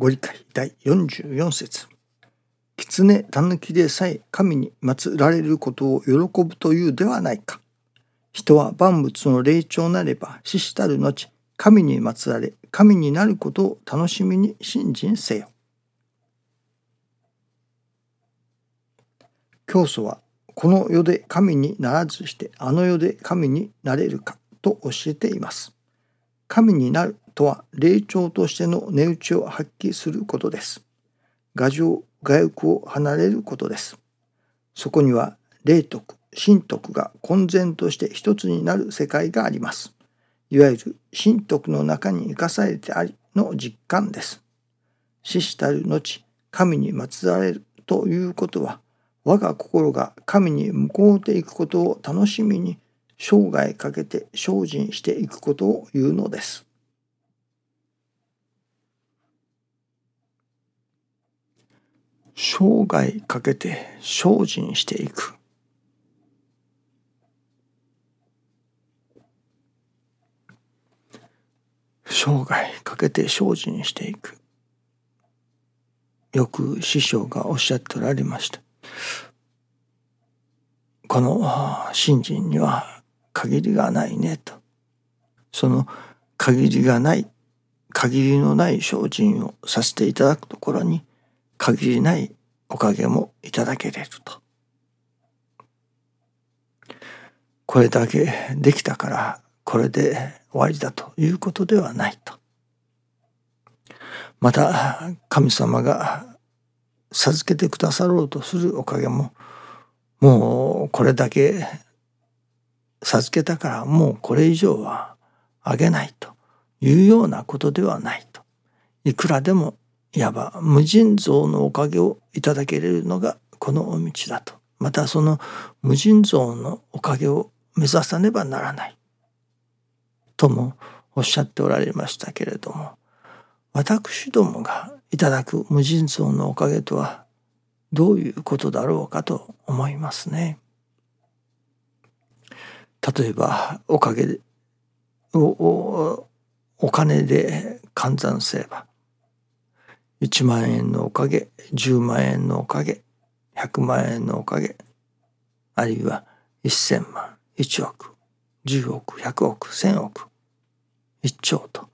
ご理解第44節狐狸でさえ神に祀られることを喜ぶというではないか。人は万物の霊長なれば死したる後神に祀られ神になることを楽しみに信心せよ。教祖はこの世で神にならずしてあの世で神になれるかと教えています。神になるとは霊長としての値打ちを発揮することです。牙城、外欲を離れることです。そこには霊徳、神徳が混然として一つになる世界があります。いわゆる神徳の中に生かされてありの実感です。死したる後、神に祀られるということは、我が心が神に向こうていくことを楽しみに生涯かけて精進していくことを言うのです。生涯かけて精進していく。生涯かけて精進していく。よく師匠がおっしゃっておられました。この信心には限りがないねと。その限りがない、限りのない精進をさせていただくところに限りないおかげもいただけれると。これだけできたからこれで終わりだということではないと。また神様が授けてくださろうとするおかげももうこれだけ授けたからもうこれ以上はあげないというようなことではないと。いくらでもいわば無尽蔵のおかげをいただけれるのがこのお道だと。またその無尽蔵のおかげを目指さねばならない。ともおっしゃっておられましたけれども私どもがいただく無尽蔵のおかげとはどういうことだろうかと思いますね。例えばおかげをお金で換算すれば1万円のおかげ10万円のおかげ100万円のおかげあるいは1,000万1億10億100億1,000億1兆と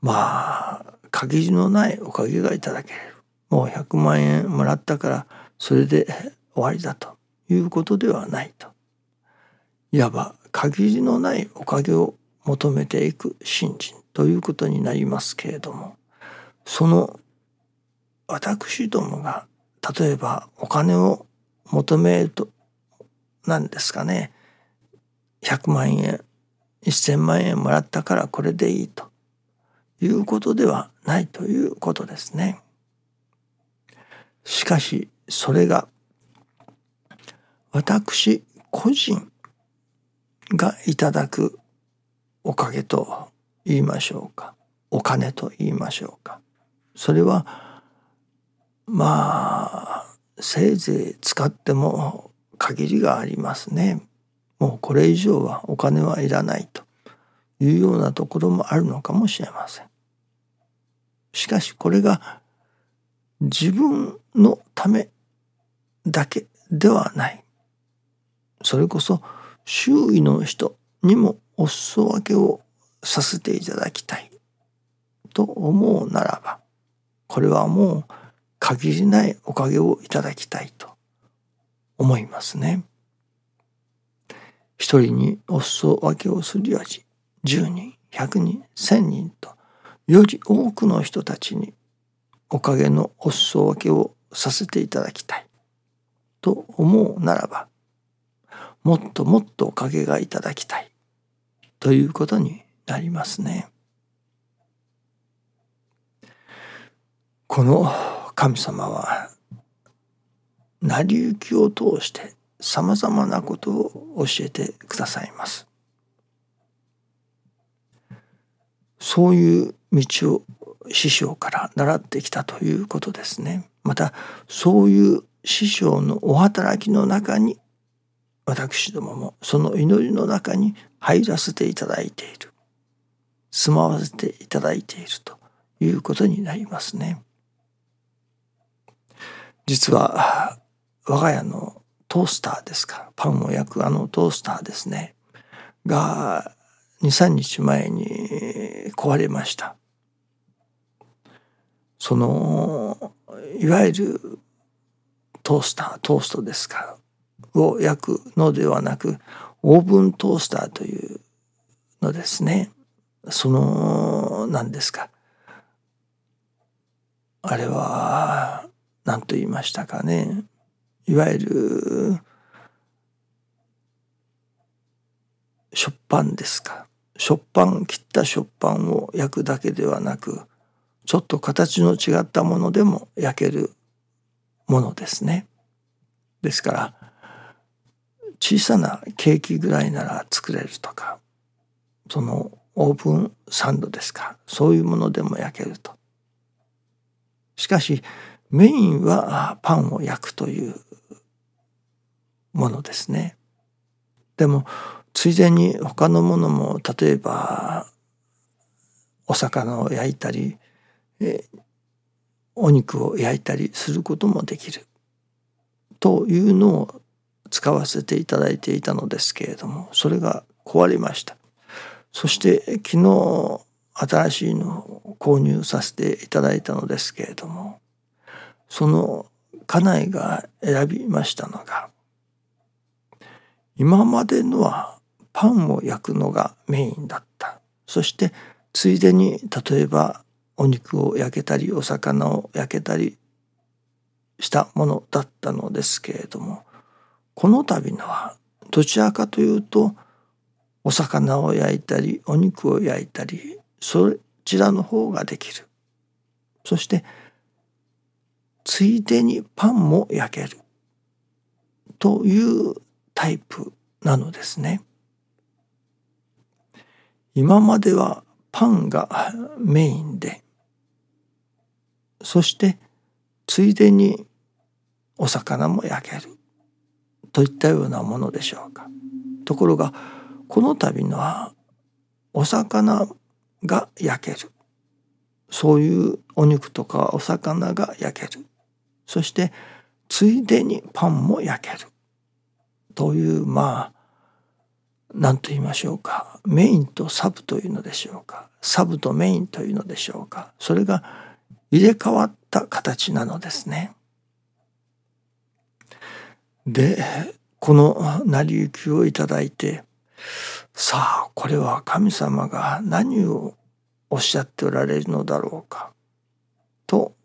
まあ限りのないおかげがいただける。もう100万円もらったからそれで 終わりだと。いうことではないと。いわば限りのないおかげを求めていく信心ということになりますけれどもその私どもが例えばお金を求めると何ですかね。100万円1,000万円もらったからこれでいいと。いうことではないということですね。しかしそれが私個人がいただくおかげと言いましょうか。お金と言いましょうか。それはまあせいぜい使っても限りがありますね。もうこれ以上はお金はいらないというようなところもあるのかもしれません。しかしこれが自分のためだけではない。それこそ周囲の人にもお裾分けをさせていただきたいと思うならばこれはもう限りないおかげをいただきたいと思いますね。一人にお裾分けをするより10人100人1000人とより多くの人たちにおかげのお裾分けをさせていただきたいと思うならばもっともっとおかげがいただきたいということになりますね。この神様は成り行きを通してさまざまなことを教えてくださいます。そういう道を師匠から習ってきたということですね。またそういう師匠のお働きの中に私どももその祈りの中に入らせていただいている住まわせていただいているということになりますね。実は我が家のトースターですか。パンを焼くあのトースターですね。が23日前に壊れました。そのいわゆるトースタートーストですか。を焼くのではなくオーブントースターというのですね。その何ですか。あれは何と言いましたかねいわゆる食パンですか食パン切った食パンを焼くだけではなくちょっと形の違ったものでも焼けるものですね。ですから小さなケーキぐらいなら作れるとかそのオーブンサンドですかそういうものでも焼けると。しかしメインはパンを焼くというものですね。でもついでに他のものも例えばお魚を焼いたりお肉を焼いたりすることもできるというのを使わせていただいていたのですけれどもそれが壊れましたそして昨日新しいのを購入させていただいたのですけれどもその家内が選びましたのが今までのはパンを焼くのがメインだった。そしてついでに例えばお肉を焼けたりお魚を焼けたりしたものだったのですけれどもこの度のはどちらかというとお魚を焼いたりお肉を焼いたりそちらの方ができる。そしてついでにパンも焼ける。というタイプなのですね。今まではパンがメインで。そしてついでにお魚も焼ける。といったようなものでしょうか。ところがこの度のはお魚が焼ける。そういうお肉とかお魚が焼ける。そしてついでにパンも焼ける。というまあ何と言いましょうか。メインとサブというのでしょうか。サブとメインというのでしょうか。それが入れ替わった形なのですね。でこの成り行きをいただいてさあこれは神様が何をおっしゃっておられるのだろうか。と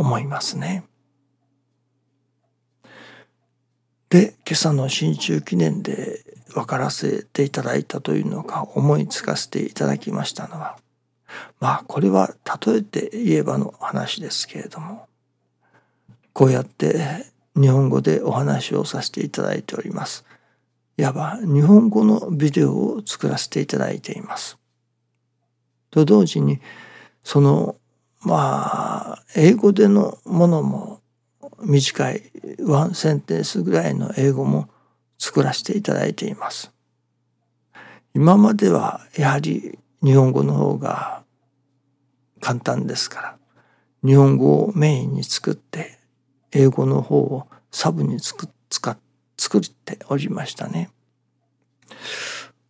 思いますね。で今朝の新中記念で分からせていただいたというのが思いつかせていただきましたのはまあこれは例えて言えばの話ですけれどもこうやって日本語でお話をさせていただいております。いわば日本語のビデオを作らせていただいています。と同時にそのまあ英語でのものも短いワンセンテンスぐらいの英語も作らせていただいています。今まではやはり日本語の方が簡単ですから日本語をメインに作って英語の方をサブに作使作っておりましたね。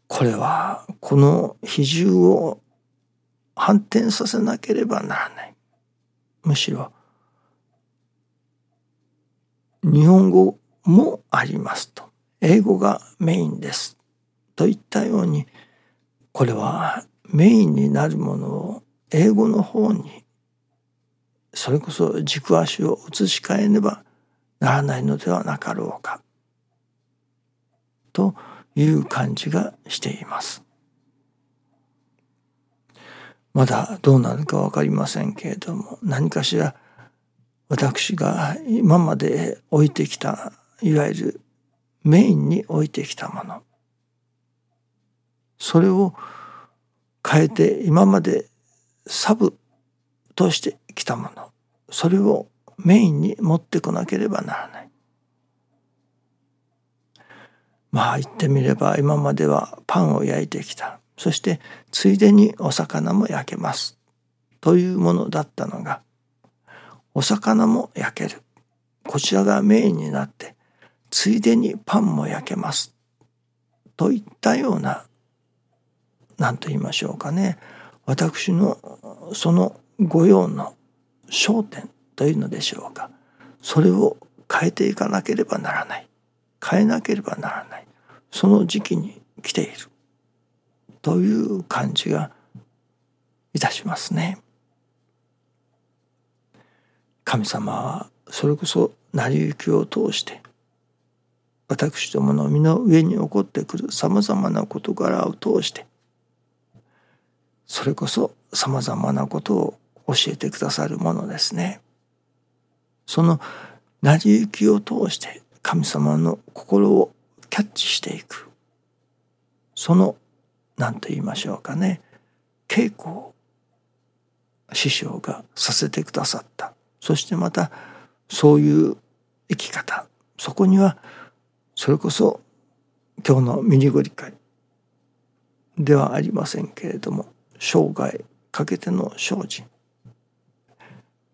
これはこの比重を反転させなければならない。むしろ日本語もありますと英語がメインですといったようにこれはメインになるものを英語の方にそれこそ軸足を移し替えねばならないのではなかろうかという感じがしています。まだどうなるか分かりませんけれども何かしら私が今まで置いてきたいわゆるメインに置いてきたものそれを変えて今までサブとしてきたものそれをメインに持ってこなければならない。まあ言ってみれば今まではパンを焼いてきたそしてついでにお魚も焼けます。というものだったのがお魚も焼ける。こちらがメインになってついでにパンも焼けます。といったような何と言いましょうかね。私のその御用の焦点というのでしょうか。それを変えていかなければならない。変えなければならない。その時期に来ている。という感じがいたしますね。神様はそれこそ成り行きを通して私どもの身の上に起こってくるさまざまな事柄を通してそれこそさまざまなことを教えてくださるものですね。その成り行きを通して神様の心をキャッチしていくその何と言いましょうかね。稽古を師匠がさせてくださった。そしてまたそういう生き方。そこにはそれこそ今日のミニゴリ会ではありませんけれども生涯かけての精進。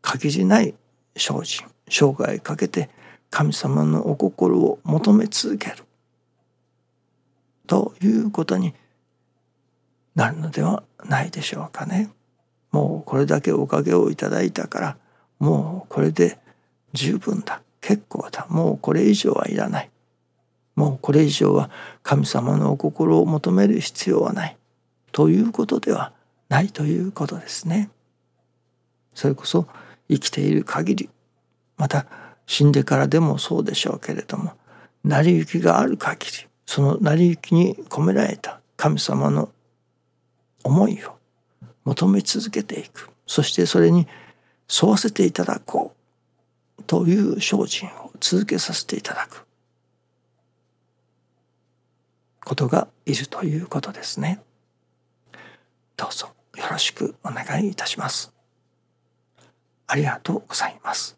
限りない精進。生涯かけて神様のお心を求め続ける。ということになるのではないでしょうかね。もうこれだけおかげをいただいたからもうこれで十分だ結構だもうこれ以上はいらないもうこれ以上は神様のお心を求める必要はないということではないということですね。それこそ生きている限りまた死んでからでもそうでしょうけれども成り行きがある限りその成り行きに込められた神様の思いを求め続けていくそしてそれに沿わせていただこうという精進を続けさせていただくことがいるということですね。どうぞよろしくお願いいたします。ありがとうございます。